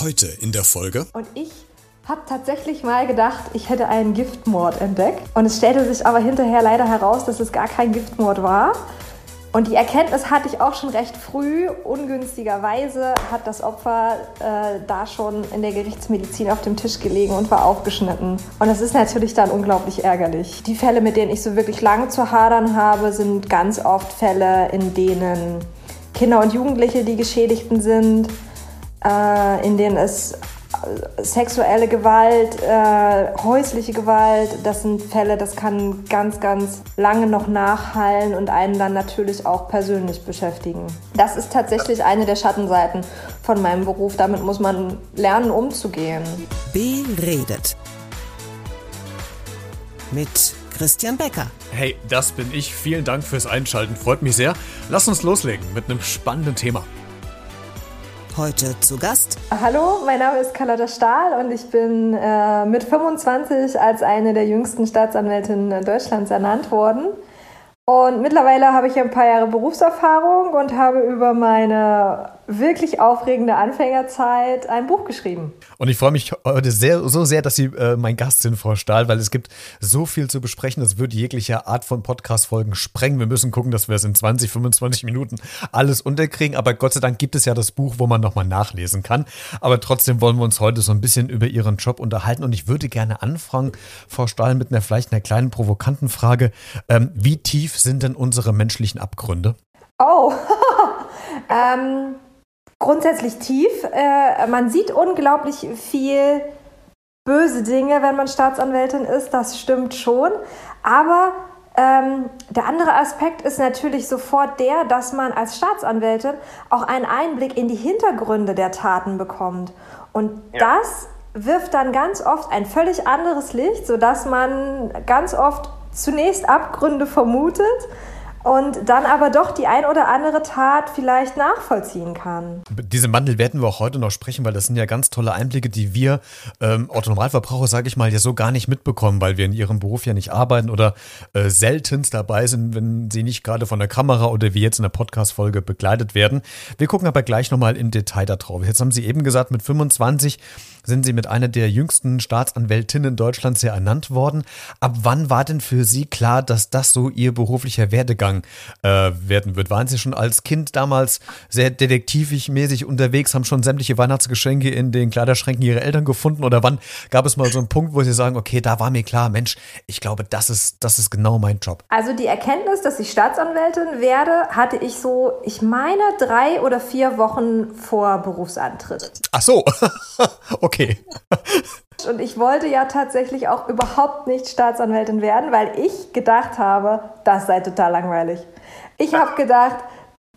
Heute in der Folge. Und ich habe tatsächlich mal gedacht, ich hätte einen Giftmord entdeckt. Und es stellte sich aber hinterher leider heraus, dass es gar kein Giftmord war. Und die Erkenntnis hatte ich auch schon recht früh. Ungünstigerweise hat das Opfer äh, da schon in der Gerichtsmedizin auf dem Tisch gelegen und war aufgeschnitten. Und das ist natürlich dann unglaublich ärgerlich. Die Fälle, mit denen ich so wirklich lange zu hadern habe, sind ganz oft Fälle, in denen Kinder und Jugendliche die Geschädigten sind, äh, in denen es sexuelle Gewalt, äh, häusliche Gewalt, das sind Fälle, das kann ganz, ganz lange noch nachhallen und einen dann natürlich auch persönlich beschäftigen. Das ist tatsächlich eine der Schattenseiten von meinem Beruf. Damit muss man lernen, umzugehen. Beredet. Mit Christian Becker. Hey, das bin ich. Vielen Dank fürs Einschalten. Freut mich sehr. Lass uns loslegen mit einem spannenden Thema. Heute zu Gast. Hallo, mein Name ist Carlotta Stahl und ich bin äh, mit 25 als eine der jüngsten Staatsanwältinnen Deutschlands ernannt worden. Und mittlerweile habe ich ein paar Jahre Berufserfahrung und habe über meine wirklich aufregende Anfängerzeit ein Buch geschrieben. Und ich freue mich heute sehr, so sehr, dass Sie äh, mein Gast sind, Frau Stahl, weil es gibt so viel zu besprechen. Das würde jegliche Art von Podcast-Folgen sprengen. Wir müssen gucken, dass wir es in 20, 25 Minuten alles unterkriegen. Aber Gott sei Dank gibt es ja das Buch, wo man nochmal nachlesen kann. Aber trotzdem wollen wir uns heute so ein bisschen über Ihren Job unterhalten. Und ich würde gerne anfangen, Frau Stahl, mit einer vielleicht einer kleinen provokanten Frage. Ähm, wie tief sind denn unsere menschlichen Abgründe? Oh, ähm, grundsätzlich tief. Äh, man sieht unglaublich viel böse Dinge, wenn man Staatsanwältin ist, das stimmt schon. Aber ähm, der andere Aspekt ist natürlich sofort der, dass man als Staatsanwältin auch einen Einblick in die Hintergründe der Taten bekommt. Und ja. das wirft dann ganz oft ein völlig anderes Licht, sodass man ganz oft zunächst Abgründe vermutet und dann aber doch die ein oder andere Tat vielleicht nachvollziehen kann. Diese Mandel werden wir auch heute noch sprechen, weil das sind ja ganz tolle Einblicke, die wir ähm, Autonomalverbraucher, sage ich mal, ja so gar nicht mitbekommen, weil wir in ihrem Beruf ja nicht arbeiten oder äh, seltenst dabei sind, wenn sie nicht gerade von der Kamera oder wie jetzt in der Podcast-Folge begleitet werden. Wir gucken aber gleich nochmal im Detail darauf. Jetzt haben Sie eben gesagt, mit 25 sind Sie mit einer der jüngsten Staatsanwältinnen Deutschlands ja ernannt worden. Ab wann war denn für Sie klar, dass das so Ihr beruflicher Werdegang äh, werden wird? Waren Sie schon als Kind damals sehr detektivig-mäßig unterwegs, haben schon sämtliche Weihnachtsgeschenke in den Kleiderschränken Ihrer Eltern gefunden? Oder wann gab es mal so einen Punkt, wo Sie sagen, okay, da war mir klar, Mensch, ich glaube, das ist, das ist genau mein Job? Also die Erkenntnis, dass ich Staatsanwältin werde, hatte ich so, ich meine, drei oder vier Wochen vor Berufsantritt. Ach so, okay okay. Und ich wollte ja tatsächlich auch überhaupt nicht Staatsanwältin werden, weil ich gedacht habe, das sei total langweilig. Ich habe gedacht,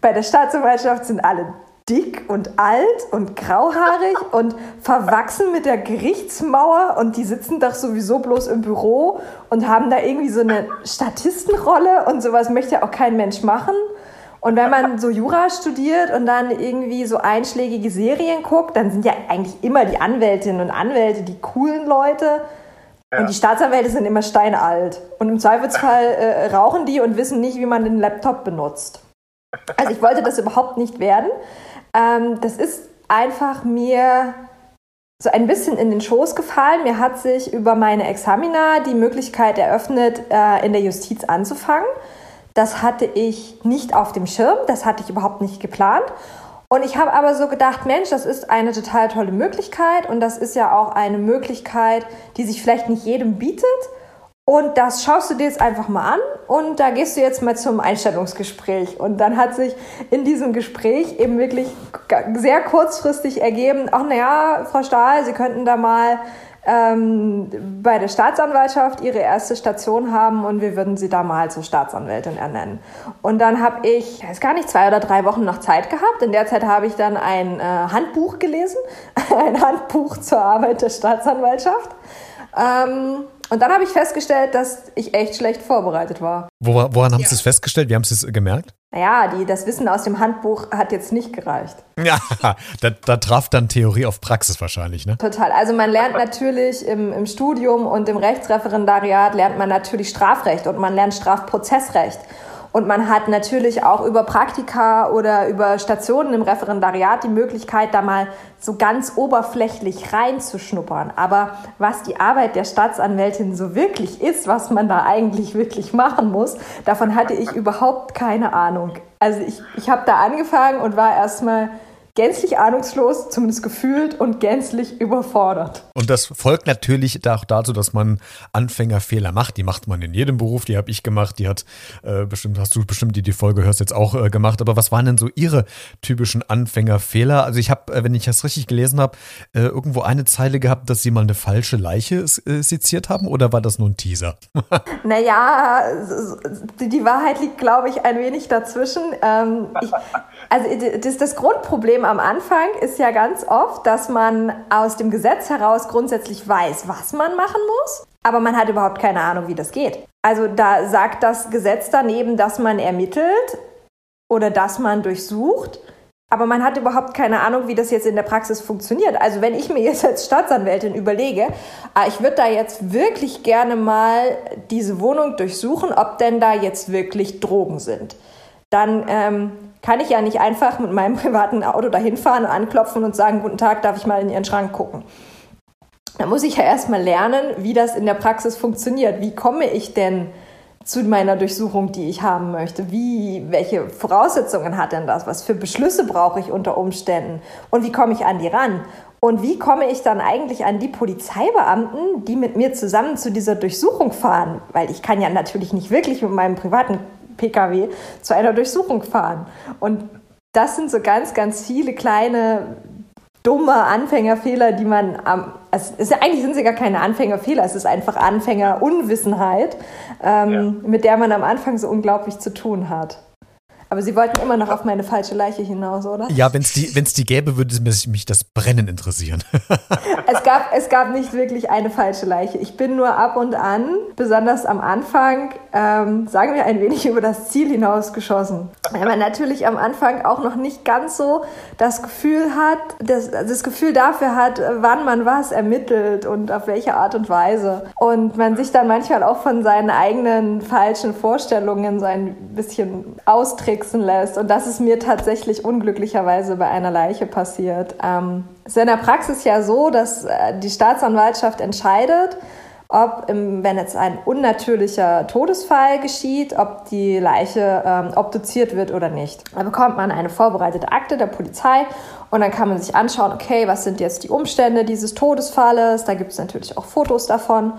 bei der Staatsanwaltschaft sind alle dick und alt und grauhaarig und verwachsen mit der Gerichtsmauer und die sitzen doch sowieso bloß im Büro und haben da irgendwie so eine Statistenrolle und sowas möchte ja auch kein Mensch machen. Und wenn man so Jura studiert und dann irgendwie so einschlägige Serien guckt, dann sind ja eigentlich immer die Anwältinnen und Anwälte die coolen Leute. Ja. Und die Staatsanwälte sind immer steinalt. Und im Zweifelsfall äh, rauchen die und wissen nicht, wie man den Laptop benutzt. Also ich wollte das überhaupt nicht werden. Ähm, das ist einfach mir so ein bisschen in den Schoß gefallen. Mir hat sich über meine Examina die Möglichkeit eröffnet, äh, in der Justiz anzufangen. Das hatte ich nicht auf dem Schirm, das hatte ich überhaupt nicht geplant. Und ich habe aber so gedacht, Mensch, das ist eine total tolle Möglichkeit und das ist ja auch eine Möglichkeit, die sich vielleicht nicht jedem bietet. Und das schaust du dir jetzt einfach mal an und da gehst du jetzt mal zum Einstellungsgespräch. Und dann hat sich in diesem Gespräch eben wirklich sehr kurzfristig ergeben, ach naja, Frau Stahl, Sie könnten da mal ähm, bei der Staatsanwaltschaft ihre erste Station haben und wir würden sie da mal zur Staatsanwältin ernennen. Und dann habe ich, weiß gar nicht, zwei oder drei Wochen noch Zeit gehabt. In der Zeit habe ich dann ein äh, Handbuch gelesen, ein Handbuch zur Arbeit der Staatsanwaltschaft. Ähm, und dann habe ich festgestellt, dass ich echt schlecht vorbereitet war. Woran, woran haben ja. Sie es festgestellt? Wie haben Sie es gemerkt? Naja, die, das Wissen aus dem Handbuch hat jetzt nicht gereicht. Ja, da, da traf dann Theorie auf Praxis wahrscheinlich, ne? Total. Also man lernt natürlich im, im Studium und im Rechtsreferendariat lernt man natürlich Strafrecht und man lernt Strafprozessrecht. Und man hat natürlich auch über Praktika oder über Stationen im Referendariat die Möglichkeit, da mal so ganz oberflächlich reinzuschnuppern. Aber was die Arbeit der Staatsanwältin so wirklich ist, was man da eigentlich wirklich machen muss, davon hatte ich überhaupt keine Ahnung. Also ich, ich habe da angefangen und war erstmal gänzlich ahnungslos, zumindest gefühlt und gänzlich überfordert. Und das folgt natürlich auch dazu, dass man Anfängerfehler macht. Die macht man in jedem Beruf, die habe ich gemacht, die hat äh, bestimmt, hast du bestimmt, die die Folge hörst, jetzt auch äh, gemacht. Aber was waren denn so Ihre typischen Anfängerfehler? Also ich habe, äh, wenn ich das richtig gelesen habe, äh, irgendwo eine Zeile gehabt, dass Sie mal eine falsche Leiche äh, seziert haben oder war das nur ein Teaser? naja, die Wahrheit liegt, glaube ich, ein wenig dazwischen. Ähm, ich, also das, das Grundproblem am Anfang ist ja ganz oft, dass man aus dem Gesetz heraus grundsätzlich weiß, was man machen muss, aber man hat überhaupt keine Ahnung, wie das geht. Also da sagt das Gesetz daneben, dass man ermittelt oder dass man durchsucht. Aber man hat überhaupt keine Ahnung, wie das jetzt in der Praxis funktioniert. Also wenn ich mir jetzt als Staatsanwältin überlege, ah, ich würde da jetzt wirklich gerne mal diese Wohnung durchsuchen, ob denn da jetzt wirklich Drogen sind, dann ähm, kann ich ja nicht einfach mit meinem privaten Auto dahin fahren, anklopfen und sagen, guten Tag, darf ich mal in Ihren Schrank gucken. Da muss ich ja erstmal lernen, wie das in der Praxis funktioniert. Wie komme ich denn zu meiner Durchsuchung, die ich haben möchte? Wie, welche Voraussetzungen hat denn das? Was für Beschlüsse brauche ich unter Umständen? Und wie komme ich an die ran? Und wie komme ich dann eigentlich an die Polizeibeamten, die mit mir zusammen zu dieser Durchsuchung fahren? Weil ich kann ja natürlich nicht wirklich mit meinem privaten Pkw zu einer Durchsuchung fahren. Und das sind so ganz, ganz viele kleine dumme Anfängerfehler, die man am, also ist, eigentlich sind sie gar keine Anfängerfehler, es ist einfach Anfängerunwissenheit, ähm, ja. mit der man am Anfang so unglaublich zu tun hat. Aber Sie wollten immer noch auf meine falsche Leiche hinaus, oder? Ja, wenn es die, wenn's die gäbe, würde mich das Brennen interessieren. es, gab, es gab nicht wirklich eine falsche Leiche. Ich bin nur ab und an, besonders am Anfang, ähm, sagen wir ein wenig über das Ziel hinausgeschossen. Weil man natürlich am Anfang auch noch nicht ganz so das Gefühl hat, das, das Gefühl dafür hat, wann man was ermittelt und auf welche Art und Weise. Und man sich dann manchmal auch von seinen eigenen falschen Vorstellungen so ein bisschen austrägt tricksen lässt. Und das ist mir tatsächlich unglücklicherweise bei einer Leiche passiert. Ähm, es ist in der Praxis ja so, dass äh, die Staatsanwaltschaft entscheidet, ob, im, wenn jetzt ein unnatürlicher Todesfall geschieht, ob die Leiche ähm, obduziert wird oder nicht. Da bekommt man eine vorbereitete Akte der Polizei und dann kann man sich anschauen, okay, was sind jetzt die Umstände dieses Todesfalles? Da gibt es natürlich auch Fotos davon.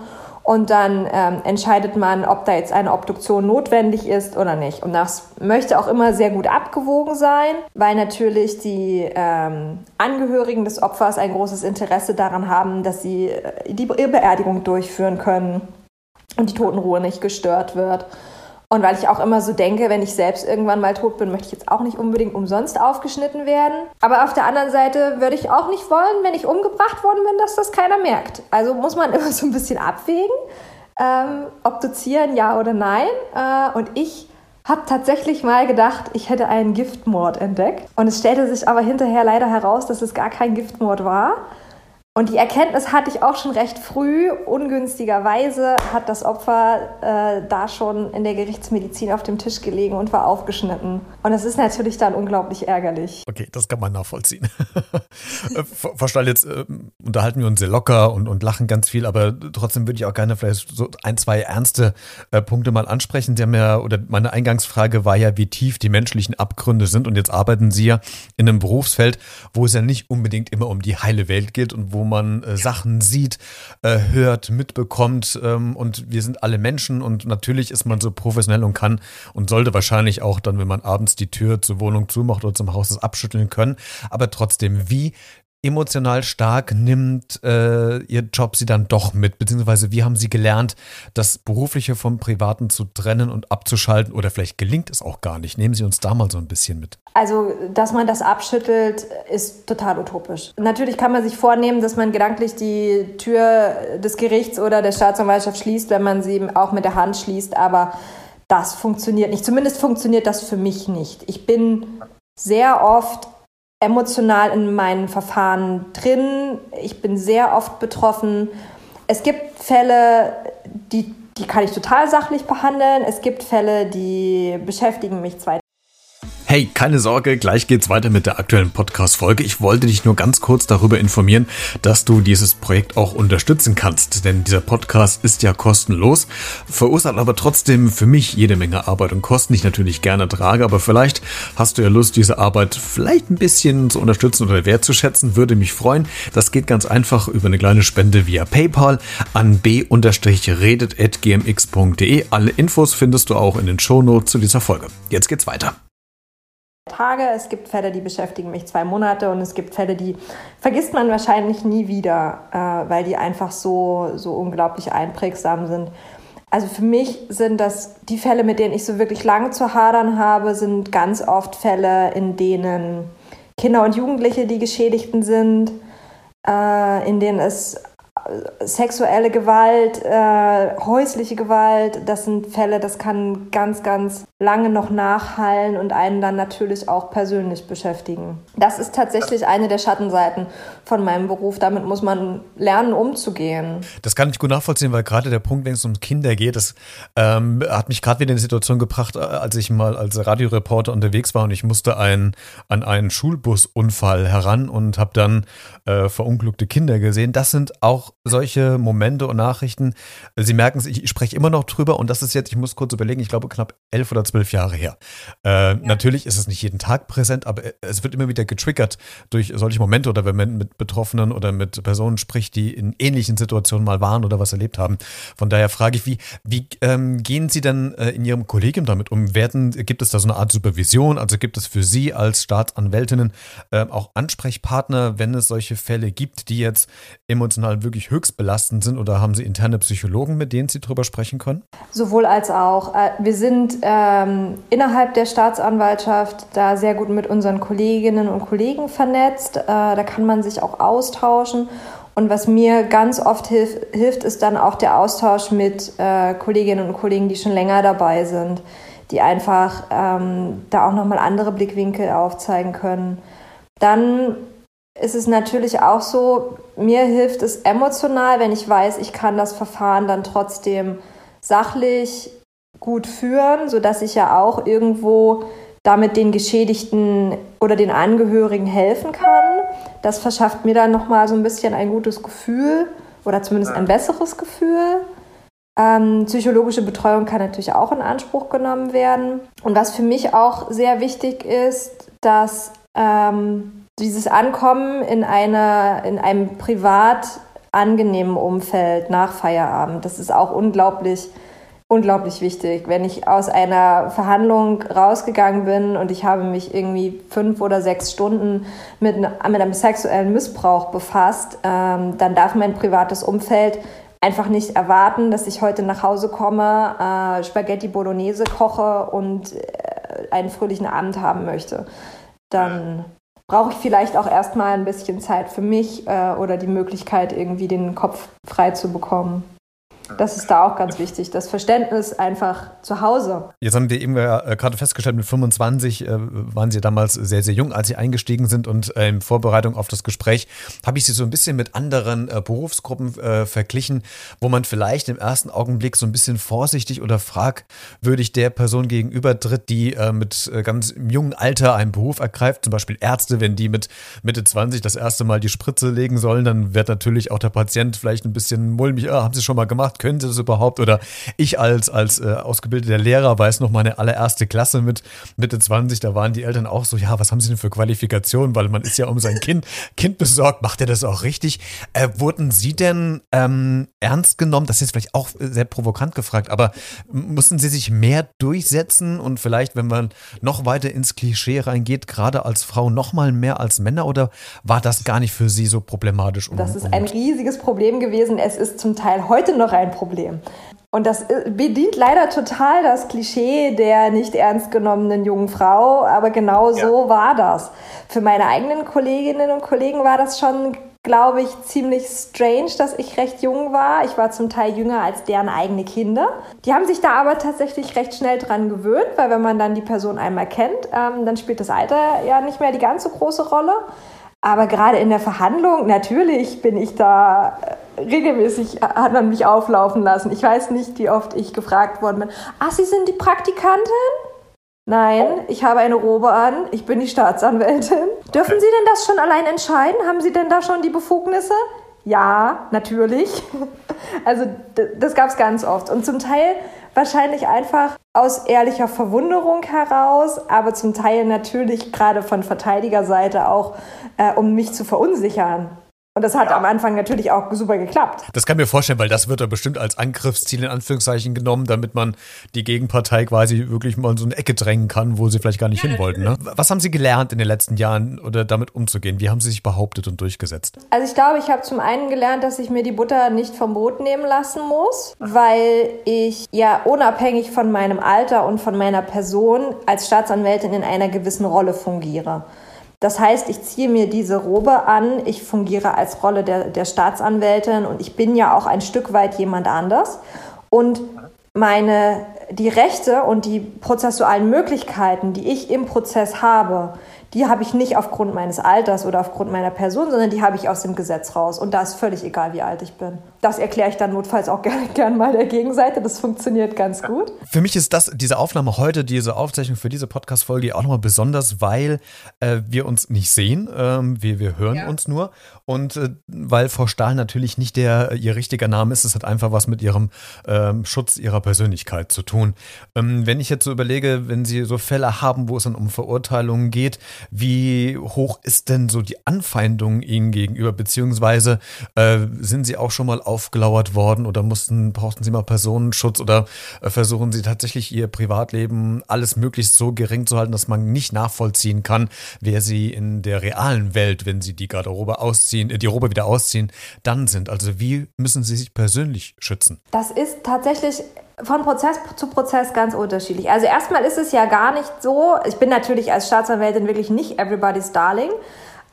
Und dann ähm, entscheidet man, ob da jetzt eine Obduktion notwendig ist oder nicht. Und das möchte auch immer sehr gut abgewogen sein, weil natürlich die ähm, Angehörigen des Opfers ein großes Interesse daran haben, dass sie äh, die Beerdigung durchführen können und die Totenruhe nicht gestört wird. Und weil ich auch immer so denke, wenn ich selbst irgendwann mal tot bin, möchte ich jetzt auch nicht unbedingt umsonst aufgeschnitten werden. Aber auf der anderen Seite würde ich auch nicht wollen, wenn ich umgebracht worden bin, dass das keiner merkt. Also muss man immer so ein bisschen abwägen, ähm, obduzieren ja oder nein. Äh, und ich habe tatsächlich mal gedacht, ich hätte einen Giftmord entdeckt. Und es stellte sich aber hinterher leider heraus, dass es gar kein Giftmord war. Und die Erkenntnis hatte ich auch schon recht früh. Ungünstigerweise hat das Opfer äh, da schon in der Gerichtsmedizin auf dem Tisch gelegen und war aufgeschnitten. Und das ist natürlich dann unglaublich ärgerlich. Okay, das kann man nachvollziehen. Äh, Verstall, jetzt äh, unterhalten wir uns sehr locker und, und lachen ganz viel, aber trotzdem würde ich auch gerne vielleicht so ein, zwei ernste äh, Punkte mal ansprechen. Sie haben ja, oder meine Eingangsfrage war ja, wie tief die menschlichen Abgründe sind. Und jetzt arbeiten Sie ja in einem Berufsfeld, wo es ja nicht unbedingt immer um die heile Welt geht und wo wo man äh, Sachen sieht, äh, hört, mitbekommt ähm, und wir sind alle Menschen und natürlich ist man so professionell und kann und sollte wahrscheinlich auch dann, wenn man abends die Tür zur Wohnung zumacht oder zum Haus das abschütteln können. Aber trotzdem, wie emotional stark nimmt äh, Ihr Job Sie dann doch mit? Beziehungsweise wie haben Sie gelernt, das Berufliche vom Privaten zu trennen und abzuschalten? Oder vielleicht gelingt es auch gar nicht. Nehmen Sie uns da mal so ein bisschen mit. Also, dass man das abschüttelt, ist total utopisch. Natürlich kann man sich vornehmen, dass man gedanklich die Tür des Gerichts oder der Staatsanwaltschaft schließt, wenn man sie auch mit der Hand schließt, aber das funktioniert nicht. Zumindest funktioniert das für mich nicht. Ich bin sehr oft emotional in meinen Verfahren drin. Ich bin sehr oft betroffen. Es gibt Fälle, die die kann ich total sachlich behandeln. Es gibt Fälle, die beschäftigen mich zwei Hey, keine Sorge, gleich geht's weiter mit der aktuellen Podcast-Folge. Ich wollte dich nur ganz kurz darüber informieren, dass du dieses Projekt auch unterstützen kannst, denn dieser Podcast ist ja kostenlos, verursacht aber trotzdem für mich jede Menge Arbeit und Kosten, die ich natürlich gerne trage, aber vielleicht hast du ja Lust, diese Arbeit vielleicht ein bisschen zu unterstützen oder wertzuschätzen, würde mich freuen. Das geht ganz einfach über eine kleine Spende via PayPal an b-redet.gmx.de. Alle Infos findest du auch in den Shownotes zu dieser Folge. Jetzt geht's weiter. Tage. Es gibt Fälle, die beschäftigen mich zwei Monate und es gibt Fälle, die vergisst man wahrscheinlich nie wieder, äh, weil die einfach so, so unglaublich einprägsam sind. Also für mich sind das die Fälle, mit denen ich so wirklich lange zu hadern habe, sind ganz oft Fälle, in denen Kinder und Jugendliche die Geschädigten sind, äh, in denen es sexuelle Gewalt, äh, häusliche Gewalt, das sind Fälle, das kann ganz, ganz lange noch nachhallen und einen dann natürlich auch persönlich beschäftigen. Das ist tatsächlich eine der Schattenseiten von meinem Beruf. Damit muss man lernen, umzugehen. Das kann ich gut nachvollziehen, weil gerade der Punkt, wenn es um Kinder geht, das ähm, hat mich gerade wieder in eine Situation gebracht, äh, als ich mal als Radioreporter unterwegs war und ich musste ein, an einen Schulbusunfall heran und habe dann äh, verunglückte Kinder gesehen. Das sind auch solche Momente und Nachrichten. Sie merken es, ich, ich spreche immer noch drüber und das ist jetzt, ich muss kurz überlegen, ich glaube knapp elf oder zwölf Jahre her. Äh, ja. Natürlich ist es nicht jeden Tag präsent, aber es wird immer wieder getriggert durch solche Momente oder wenn man mit Betroffenen oder mit Personen spricht, die in ähnlichen Situationen mal waren oder was erlebt haben. Von daher frage ich, wie, wie ähm, gehen Sie denn äh, in Ihrem Kollegium damit um? Werden, gibt es da so eine Art Supervision? Also gibt es für Sie als Staatsanwältinnen äh, auch Ansprechpartner, wenn es solche Fälle gibt, die jetzt emotional wirklich höchst belastend sind oder haben Sie interne Psychologen, mit denen Sie drüber sprechen können? Sowohl als auch. Äh, wir sind ähm, innerhalb der Staatsanwaltschaft da sehr gut mit unseren Kolleginnen und Kollegen vernetzt. Äh, da kann man sich auch austauschen. Und was mir ganz oft hilf, hilft, ist dann auch der Austausch mit äh, Kolleginnen und Kollegen, die schon länger dabei sind, die einfach ähm, da auch nochmal andere Blickwinkel aufzeigen können. Dann ist es natürlich auch so, mir hilft es emotional, wenn ich weiß, ich kann das Verfahren dann trotzdem sachlich gut führen, sodass ich ja auch irgendwo damit den Geschädigten oder den Angehörigen helfen kann. Das verschafft mir dann nochmal so ein bisschen ein gutes Gefühl oder zumindest ein besseres Gefühl. Ähm, psychologische Betreuung kann natürlich auch in Anspruch genommen werden. Und was für mich auch sehr wichtig ist, dass ähm, dieses Ankommen in, einer, in einem privat angenehmen Umfeld nach Feierabend, das ist auch unglaublich unglaublich wichtig. Wenn ich aus einer Verhandlung rausgegangen bin und ich habe mich irgendwie fünf oder sechs Stunden mit, mit einem sexuellen Missbrauch befasst, ähm, dann darf mein privates Umfeld einfach nicht erwarten, dass ich heute nach Hause komme, äh, Spaghetti Bolognese koche und äh, einen fröhlichen Abend haben möchte. Dann brauche ich vielleicht auch erstmal ein bisschen Zeit für mich äh, oder die Möglichkeit, irgendwie den Kopf frei zu bekommen. Das ist da auch ganz wichtig. Das Verständnis einfach zu Hause. Jetzt haben wir eben äh, gerade festgestellt, mit 25 äh, waren Sie damals sehr, sehr jung, als Sie eingestiegen sind. Und äh, in Vorbereitung auf das Gespräch habe ich Sie so ein bisschen mit anderen Berufsgruppen verglichen, wo man vielleicht im ersten Augenblick so ein bisschen vorsichtig oder fragwürdig der Person gegenüber tritt, die mit ganz jungem Alter einen Beruf ergreift. Zum Beispiel Ärzte, wenn die mit Mitte 20 das erste Mal die Spritze legen sollen, dann wird natürlich auch der Patient vielleicht ein bisschen mulmig. Ah, haben Sie schon mal gemacht? Können sie das überhaupt? Oder ich als, als äh, ausgebildeter Lehrer weiß noch meine allererste Klasse mit Mitte 20, da waren die Eltern auch so, ja, was haben sie denn für Qualifikationen? Weil man ist ja um sein Kind, kind besorgt, macht er das auch richtig? Äh, wurden sie denn ähm, ernst genommen? Das ist jetzt vielleicht auch sehr provokant gefragt, aber mussten sie sich mehr durchsetzen und vielleicht, wenn man noch weiter ins Klischee reingeht, gerade als Frau noch mal mehr als Männer oder war das gar nicht für sie so problematisch? das ist ein riesiges Problem gewesen. Es ist zum Teil heute noch ein Problem. Und das äh, bedient leider total das Klischee der nicht ernst genommenen jungen Frau, aber genau so ja. war das. Für meine eigenen Kolleginnen und Kollegen war das schon, glaube ich, ziemlich strange, dass ich recht jung war. Ich war zum Teil jünger als deren eigene Kinder. Die haben sich da aber tatsächlich recht schnell dran gewöhnt, weil wenn man dann die Person einmal kennt, ähm, dann spielt das Alter ja nicht mehr die ganz so große Rolle. Aber gerade in der Verhandlung, natürlich bin ich da äh, regelmäßig, hat man mich auflaufen lassen. Ich weiß nicht, wie oft ich gefragt worden bin. Ah, Sie sind die Praktikantin? Nein, ich habe eine Robe an, ich bin die Staatsanwältin. Dürfen Sie denn das schon allein entscheiden? Haben Sie denn da schon die Befugnisse? Ja, natürlich. Also das gab es ganz oft. Und zum Teil wahrscheinlich einfach aus ehrlicher Verwunderung heraus, aber zum Teil natürlich gerade von Verteidigerseite auch, äh, um mich zu verunsichern. Und das hat ja. am Anfang natürlich auch super geklappt. Das kann ich mir vorstellen, weil das wird ja bestimmt als Angriffsziel in Anführungszeichen genommen, damit man die Gegenpartei quasi wirklich mal in so eine Ecke drängen kann, wo sie vielleicht gar nicht hin wollten. Ne? Was haben Sie gelernt in den letzten Jahren oder damit umzugehen? Wie haben Sie sich behauptet und durchgesetzt? Also ich glaube, ich habe zum einen gelernt, dass ich mir die Butter nicht vom Brot nehmen lassen muss, weil ich ja unabhängig von meinem Alter und von meiner Person als Staatsanwältin in einer gewissen Rolle fungiere. Das heißt, ich ziehe mir diese Robe an, ich fungiere als Rolle der, der Staatsanwältin und ich bin ja auch ein Stück weit jemand anders. Und meine, die Rechte und die prozessualen Möglichkeiten, die ich im Prozess habe, die habe ich nicht aufgrund meines Alters oder aufgrund meiner Person, sondern die habe ich aus dem Gesetz raus. Und da ist völlig egal, wie alt ich bin. Das erkläre ich dann notfalls auch gerne gern mal der Gegenseite. Das funktioniert ganz gut. Für mich ist das, diese Aufnahme heute, diese Aufzeichnung für diese Podcast-Folge auch nochmal besonders, weil äh, wir uns nicht sehen. Ähm, wir, wir hören ja. uns nur. Und äh, weil Frau Stahl natürlich nicht der ihr richtiger Name ist, es hat einfach was mit ihrem ähm, Schutz ihrer Persönlichkeit zu tun. Ähm, wenn ich jetzt so überlege, wenn Sie so Fälle haben, wo es dann um Verurteilungen geht, wie hoch ist denn so die Anfeindung Ihnen gegenüber? Beziehungsweise äh, sind Sie auch schon mal aufgelauert worden oder mussten, brauchten Sie mal Personenschutz oder äh, versuchen Sie tatsächlich Ihr Privatleben alles möglichst so gering zu halten, dass man nicht nachvollziehen kann, wer Sie in der realen Welt, wenn Sie die Garderobe ausziehen, äh, die Robe wieder ausziehen, dann sind? Also wie müssen Sie sich persönlich schützen? Das ist tatsächlich von Prozess zu Prozess ganz unterschiedlich. Also erstmal ist es ja gar nicht so, ich bin natürlich als Staatsanwältin wirklich nicht everybody's darling,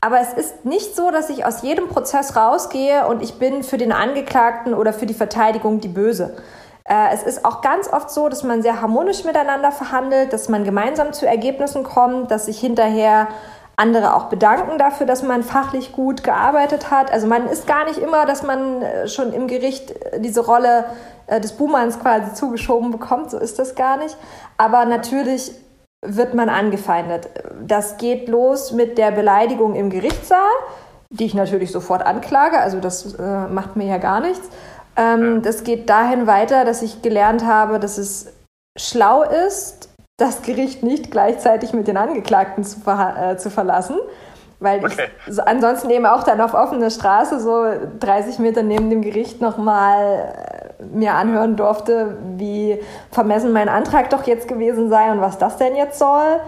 aber es ist nicht so, dass ich aus jedem Prozess rausgehe und ich bin für den Angeklagten oder für die Verteidigung die Böse. Äh, es ist auch ganz oft so, dass man sehr harmonisch miteinander verhandelt, dass man gemeinsam zu Ergebnissen kommt, dass sich hinterher andere auch bedanken dafür, dass man fachlich gut gearbeitet hat. Also man ist gar nicht immer, dass man äh, schon im Gericht äh, diese Rolle des Buhmanns quasi zugeschoben bekommt. So ist das gar nicht. Aber natürlich wird man angefeindet. Das geht los mit der Beleidigung im Gerichtssaal, die ich natürlich sofort anklage. Also das äh, macht mir ja gar nichts. Ähm, das geht dahin weiter, dass ich gelernt habe, dass es schlau ist, das Gericht nicht gleichzeitig mit den Angeklagten zu, ver äh, zu verlassen, weil okay. ich so, ansonsten eben auch dann auf offener Straße so 30 Meter neben dem Gericht nochmal äh, mir anhören durfte, wie vermessen mein Antrag doch jetzt gewesen sei und was das denn jetzt soll.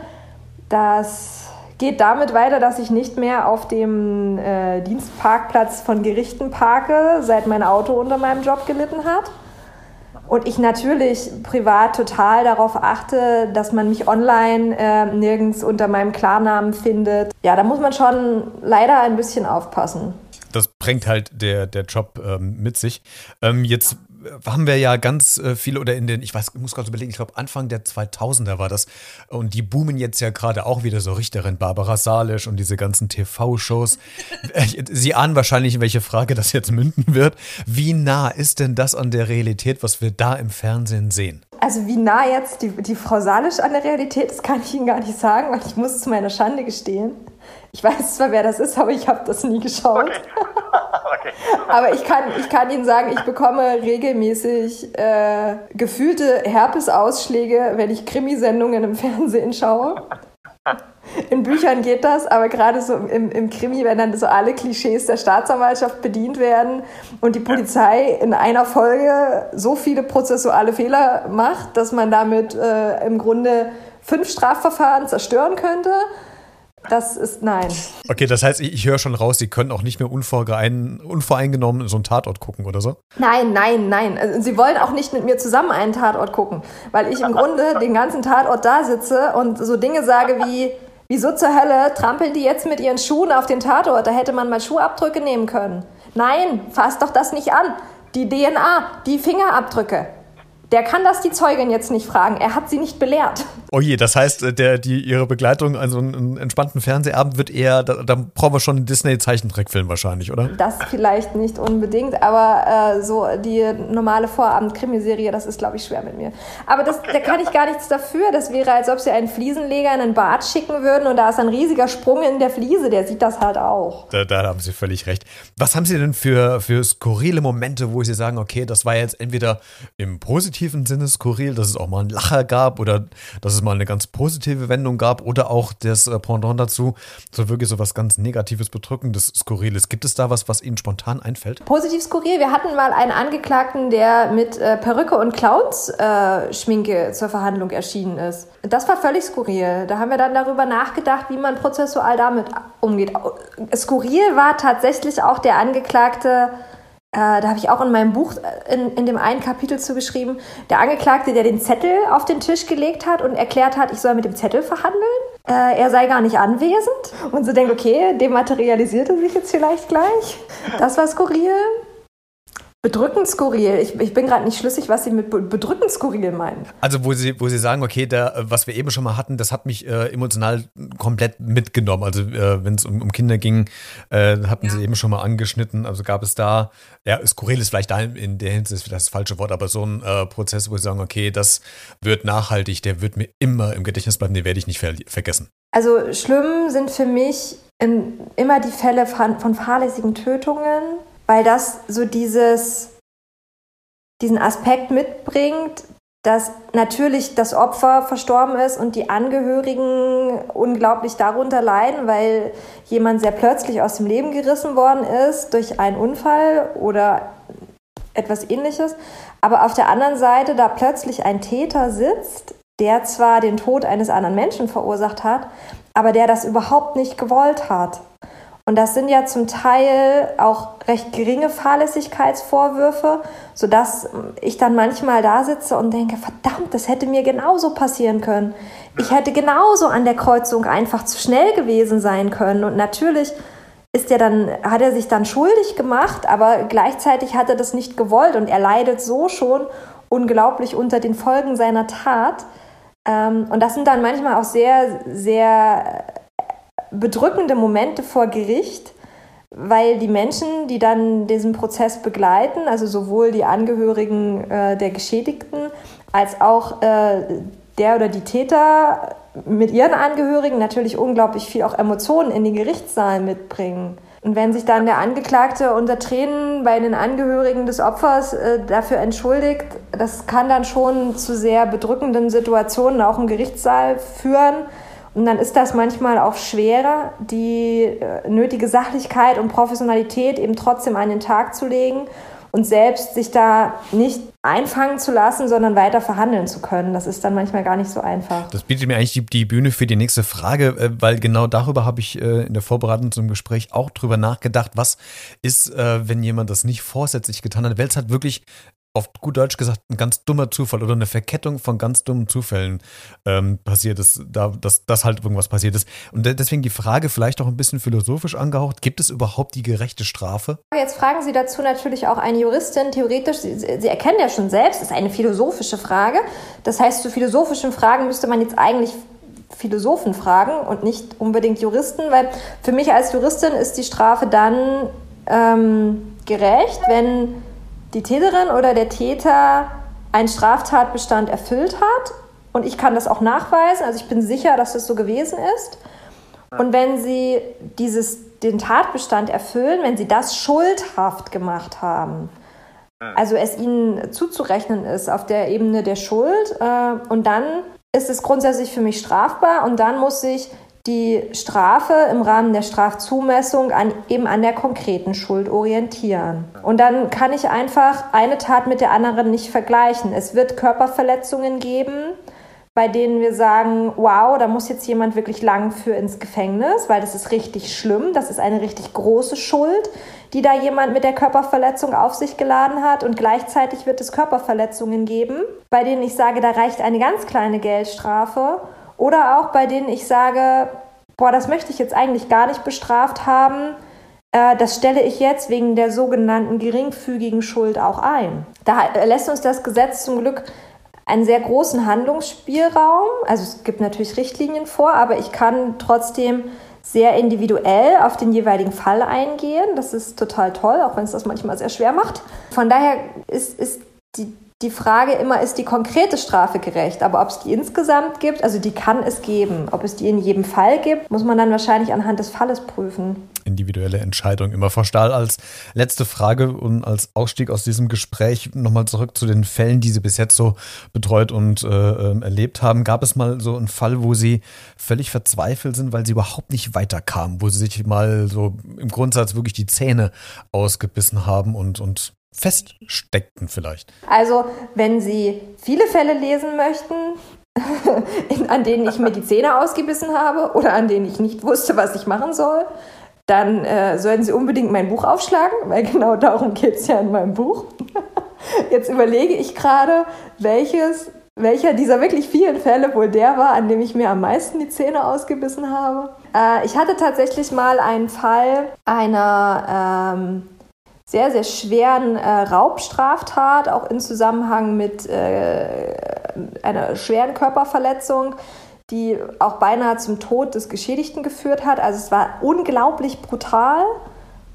Das geht damit weiter, dass ich nicht mehr auf dem äh, Dienstparkplatz von Gerichten parke, seit mein Auto unter meinem Job gelitten hat. Und ich natürlich privat total darauf achte, dass man mich online äh, nirgends unter meinem Klarnamen findet. Ja, da muss man schon leider ein bisschen aufpassen. Das bringt halt der, der Job ähm, mit sich. Ähm, jetzt haben wir ja ganz äh, viele oder in den, ich weiß, ich muss gerade überlegen, ich glaube Anfang der 2000er war das und die boomen jetzt ja gerade auch wieder so Richterin Barbara Salisch und diese ganzen TV-Shows. Äh, Sie ahnen wahrscheinlich, in welche Frage das jetzt münden wird. Wie nah ist denn das an der Realität, was wir da im Fernsehen sehen? Also wie nah jetzt die, die Frau Salisch an der Realität ist, kann ich Ihnen gar nicht sagen, weil ich muss zu meiner Schande gestehen. Ich weiß zwar, wer das ist, aber ich habe das nie geschaut. Okay. okay. aber ich kann, ich kann Ihnen sagen, ich bekomme regelmäßig äh, gefühlte Herpesausschläge, wenn ich Krimisendungen im Fernsehen schaue. In Büchern geht das, aber gerade so im, im Krimi, wenn dann so alle Klischees der Staatsanwaltschaft bedient werden und die Polizei in einer Folge so viele prozessuale Fehler macht, dass man damit äh, im Grunde fünf Strafverfahren zerstören könnte, das ist nein. Okay, das heißt, ich, ich höre schon raus, Sie können auch nicht mehr unvoreingenommen so einen Tatort gucken oder so? Nein, nein, nein. Also, Sie wollen auch nicht mit mir zusammen einen Tatort gucken, weil ich im Grunde den ganzen Tatort da sitze und so Dinge sage wie, wieso zur Hölle trampeln die jetzt mit ihren Schuhen auf den Tatort? Da hätte man mal Schuhabdrücke nehmen können. Nein, fass doch das nicht an. Die DNA, die Fingerabdrücke. Der kann das die Zeugin jetzt nicht fragen. Er hat sie nicht belehrt. Oh je, das heißt, äh, der, die, ihre Begleitung an so einem entspannten Fernsehabend wird eher, da, da brauchen wir schon einen Disney-Zeichentrickfilm wahrscheinlich, oder? Das vielleicht nicht unbedingt, aber äh, so die normale Vorabend-Krimiserie, das ist, glaube ich, schwer mit mir. Aber das, da kann ich gar nichts dafür. Das wäre, als ob sie einen Fliesenleger in ein Bad schicken würden und da ist ein riesiger Sprung in der Fliese, der sieht das halt auch. Da, da haben Sie völlig recht. Was haben Sie denn für, für skurrile Momente, wo Sie sagen, okay, das war jetzt entweder im positiven Sinne skurril, dass es auch mal einen Lacher gab oder dass es mal eine ganz positive Wendung gab oder auch das äh, Pendant dazu, so wirklich so was ganz Negatives, Bedrückendes, Skurriles. Gibt es da was, was Ihnen spontan einfällt? Positiv skurril. Wir hatten mal einen Angeklagten, der mit äh, Perücke und Clowns-Schminke äh, zur Verhandlung erschienen ist. Das war völlig skurril. Da haben wir dann darüber nachgedacht, wie man prozessual damit umgeht. Skurril war tatsächlich auch der Angeklagte, da habe ich auch in meinem Buch äh, in, in dem einen Kapitel zugeschrieben, der Angeklagte, der den Zettel auf den Tisch gelegt hat und erklärt hat, ich soll mit dem Zettel verhandeln. Äh, er sei gar nicht anwesend. Und so denkt, okay, dematerialisierte sich jetzt vielleicht gleich. Das war skurril. Bedrückend skurril. Ich, ich bin gerade nicht schlüssig, was Sie mit bedrückend skurril meinen. Also wo Sie, wo Sie sagen, okay, da, was wir eben schon mal hatten, das hat mich äh, emotional komplett mitgenommen. Also äh, wenn es um, um, Kinder ging, äh, hatten ja. Sie eben schon mal angeschnitten. Also gab es da, ja, skurril ist vielleicht da in der Hinsicht das falsche Wort, aber so ein äh, Prozess, wo Sie sagen, okay, das wird nachhaltig, der wird mir immer im Gedächtnis bleiben, den werde ich nicht ver vergessen. Also schlimm sind für mich in, immer die Fälle von, von fahrlässigen Tötungen weil das so dieses, diesen Aspekt mitbringt, dass natürlich das Opfer verstorben ist und die Angehörigen unglaublich darunter leiden, weil jemand sehr plötzlich aus dem Leben gerissen worden ist durch einen Unfall oder etwas ähnliches. Aber auf der anderen Seite da plötzlich ein Täter sitzt, der zwar den Tod eines anderen Menschen verursacht hat, aber der das überhaupt nicht gewollt hat. Und das sind ja zum Teil auch recht geringe Fahrlässigkeitsvorwürfe, sodass ich dann manchmal da sitze und denke, verdammt, das hätte mir genauso passieren können. Ich hätte genauso an der Kreuzung einfach zu schnell gewesen sein können. Und natürlich ist er dann, hat er sich dann schuldig gemacht, aber gleichzeitig hat er das nicht gewollt und er leidet so schon unglaublich unter den Folgen seiner Tat. Ähm, und das sind dann manchmal auch sehr, sehr bedrückende Momente vor Gericht, weil die Menschen, die dann diesen Prozess begleiten, also sowohl die Angehörigen äh, der Geschädigten als auch äh, der oder die Täter mit ihren Angehörigen natürlich unglaublich viel auch Emotionen in den Gerichtssaal mitbringen. Und wenn sich dann der Angeklagte unter Tränen bei den Angehörigen des Opfers äh, dafür entschuldigt, das kann dann schon zu sehr bedrückenden Situationen auch im Gerichtssaal führen. Und dann ist das manchmal auch schwerer, die äh, nötige Sachlichkeit und Professionalität eben trotzdem an den Tag zu legen und selbst sich da nicht einfangen zu lassen, sondern weiter verhandeln zu können. Das ist dann manchmal gar nicht so einfach. Das bietet mir eigentlich die, die Bühne für die nächste Frage, äh, weil genau darüber habe ich äh, in der Vorbereitung zum Gespräch auch drüber nachgedacht. Was ist, wenn jemand das nicht vorsätzlich getan hat? Weil es hat wirklich auf gut Deutsch gesagt, ein ganz dummer Zufall oder eine Verkettung von ganz dummen Zufällen ähm, passiert ist, da, dass, dass halt irgendwas passiert ist. Und deswegen die Frage vielleicht auch ein bisschen philosophisch angehaucht, gibt es überhaupt die gerechte Strafe? Jetzt fragen Sie dazu natürlich auch eine Juristin, theoretisch, Sie, Sie erkennen ja schon selbst, es ist eine philosophische Frage. Das heißt, zu philosophischen Fragen müsste man jetzt eigentlich Philosophen fragen und nicht unbedingt Juristen, weil für mich als Juristin ist die Strafe dann ähm, gerecht, wenn die Täterin oder der Täter einen Straftatbestand erfüllt hat und ich kann das auch nachweisen, also ich bin sicher, dass das so gewesen ist. Und wenn sie dieses, den Tatbestand erfüllen, wenn sie das schuldhaft gemacht haben, also es ihnen zuzurechnen ist auf der Ebene der Schuld, äh, und dann ist es grundsätzlich für mich strafbar und dann muss ich die Strafe im Rahmen der Strafzumessung an, eben an der konkreten Schuld orientieren. Und dann kann ich einfach eine Tat mit der anderen nicht vergleichen. Es wird Körperverletzungen geben, bei denen wir sagen, wow, da muss jetzt jemand wirklich lang für ins Gefängnis, weil das ist richtig schlimm, das ist eine richtig große Schuld, die da jemand mit der Körperverletzung auf sich geladen hat. Und gleichzeitig wird es Körperverletzungen geben, bei denen ich sage, da reicht eine ganz kleine Geldstrafe. Oder auch bei denen ich sage, boah, das möchte ich jetzt eigentlich gar nicht bestraft haben. Äh, das stelle ich jetzt wegen der sogenannten geringfügigen Schuld auch ein. Da lässt uns das Gesetz zum Glück einen sehr großen Handlungsspielraum. Also es gibt natürlich Richtlinien vor, aber ich kann trotzdem sehr individuell auf den jeweiligen Fall eingehen. Das ist total toll, auch wenn es das manchmal sehr schwer macht. Von daher ist, ist die, die Frage immer, ist die konkrete Strafe gerecht? Aber ob es die insgesamt gibt, also die kann es geben. Ob es die in jedem Fall gibt, muss man dann wahrscheinlich anhand des Falles prüfen individuelle Entscheidung immer. Frau Stahl, als letzte Frage und als Ausstieg aus diesem Gespräch nochmal zurück zu den Fällen, die Sie bis jetzt so betreut und äh, ähm, erlebt haben. Gab es mal so einen Fall, wo Sie völlig verzweifelt sind, weil Sie überhaupt nicht weiterkamen, wo Sie sich mal so im Grundsatz wirklich die Zähne ausgebissen haben und, und feststeckten vielleicht? Also, wenn Sie viele Fälle lesen möchten, an denen ich mir die Zähne ausgebissen habe oder an denen ich nicht wusste, was ich machen soll, dann äh, sollten Sie unbedingt mein Buch aufschlagen, weil genau darum geht es ja in meinem Buch. Jetzt überlege ich gerade, welches, welcher dieser wirklich vielen Fälle wohl der war, an dem ich mir am meisten die Zähne ausgebissen habe. Äh, ich hatte tatsächlich mal einen Fall einer ähm, sehr, sehr schweren äh, Raubstraftat, auch in Zusammenhang mit äh, einer schweren Körperverletzung die auch beinahe zum Tod des Geschädigten geführt hat. Also es war unglaublich brutal,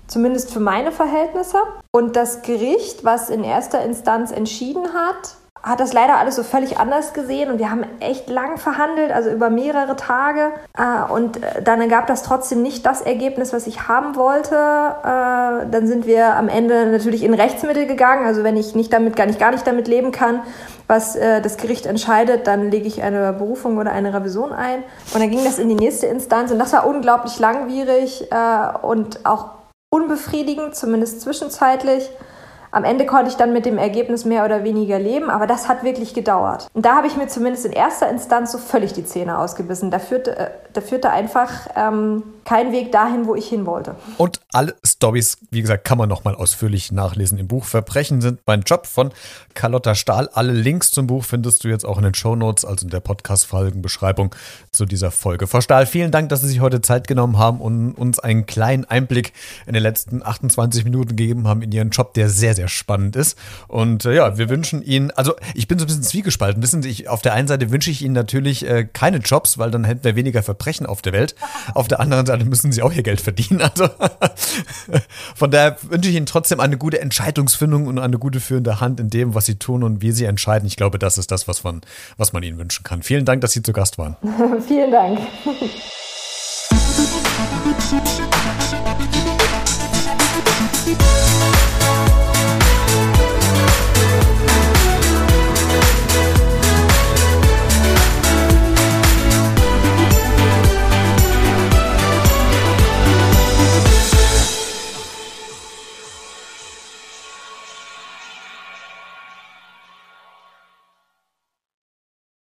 zumindest für meine Verhältnisse. Und das Gericht, was in erster Instanz entschieden hat, hat das leider alles so völlig anders gesehen und wir haben echt lang verhandelt, also über mehrere Tage. Äh, und dann gab das trotzdem nicht das Ergebnis, was ich haben wollte. Äh, dann sind wir am Ende natürlich in Rechtsmittel gegangen. Also wenn ich nicht damit, gar nicht, gar nicht damit leben kann, was äh, das Gericht entscheidet, dann lege ich eine Berufung oder eine Revision ein. Und dann ging das in die nächste Instanz und das war unglaublich langwierig und auch unbefriedigend, zumindest zwischenzeitlich. Am Ende konnte ich dann mit dem Ergebnis mehr oder weniger leben, aber das hat wirklich gedauert. Und da habe ich mir zumindest in erster Instanz so völlig die Zähne ausgebissen. Da führte, äh, da führte einfach ähm, kein Weg dahin, wo ich hin wollte. Und alle Stories, wie gesagt, kann man nochmal ausführlich nachlesen im Buch. Verbrechen sind mein Job von Carlotta Stahl. Alle Links zum Buch findest du jetzt auch in den Show Notes, also in der Podcast-Folgenbeschreibung zu dieser Folge. Frau Stahl, vielen Dank, dass Sie sich heute Zeit genommen haben und uns einen kleinen Einblick in den letzten 28 Minuten gegeben haben in Ihren Job, der sehr, sehr sehr spannend ist. Und äh, ja, wir wünschen Ihnen, also ich bin so ein bisschen zwiegespalten. Wissen Sie, ich, auf der einen Seite wünsche ich Ihnen natürlich äh, keine Jobs, weil dann hätten wir weniger Verbrechen auf der Welt. Auf der anderen Seite müssen Sie auch Ihr Geld verdienen. Also von daher wünsche ich Ihnen trotzdem eine gute Entscheidungsfindung und eine gute führende Hand in dem, was Sie tun und wie Sie entscheiden. Ich glaube, das ist das, was man, was man Ihnen wünschen kann. Vielen Dank, dass Sie zu Gast waren. Vielen Dank.